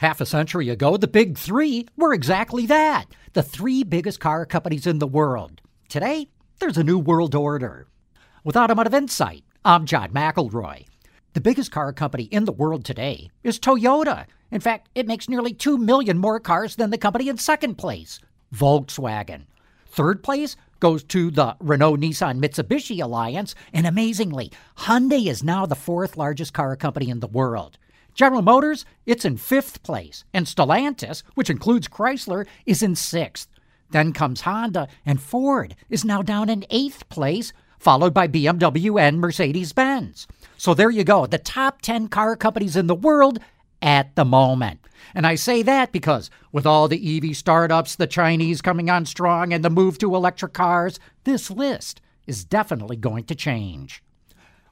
Half a century ago, the big three were exactly that the three biggest car companies in the world. Today, there's a new world order. With Automotive Insight, I'm John McElroy. The biggest car company in the world today is Toyota. In fact, it makes nearly 2 million more cars than the company in second place, Volkswagen. Third place goes to the Renault Nissan Mitsubishi alliance, and amazingly, Hyundai is now the fourth largest car company in the world. General Motors, it's in fifth place, and Stellantis, which includes Chrysler, is in sixth. Then comes Honda, and Ford is now down in eighth place, followed by BMW and Mercedes Benz. So there you go, the top 10 car companies in the world at the moment. And I say that because with all the EV startups, the Chinese coming on strong, and the move to electric cars, this list is definitely going to change.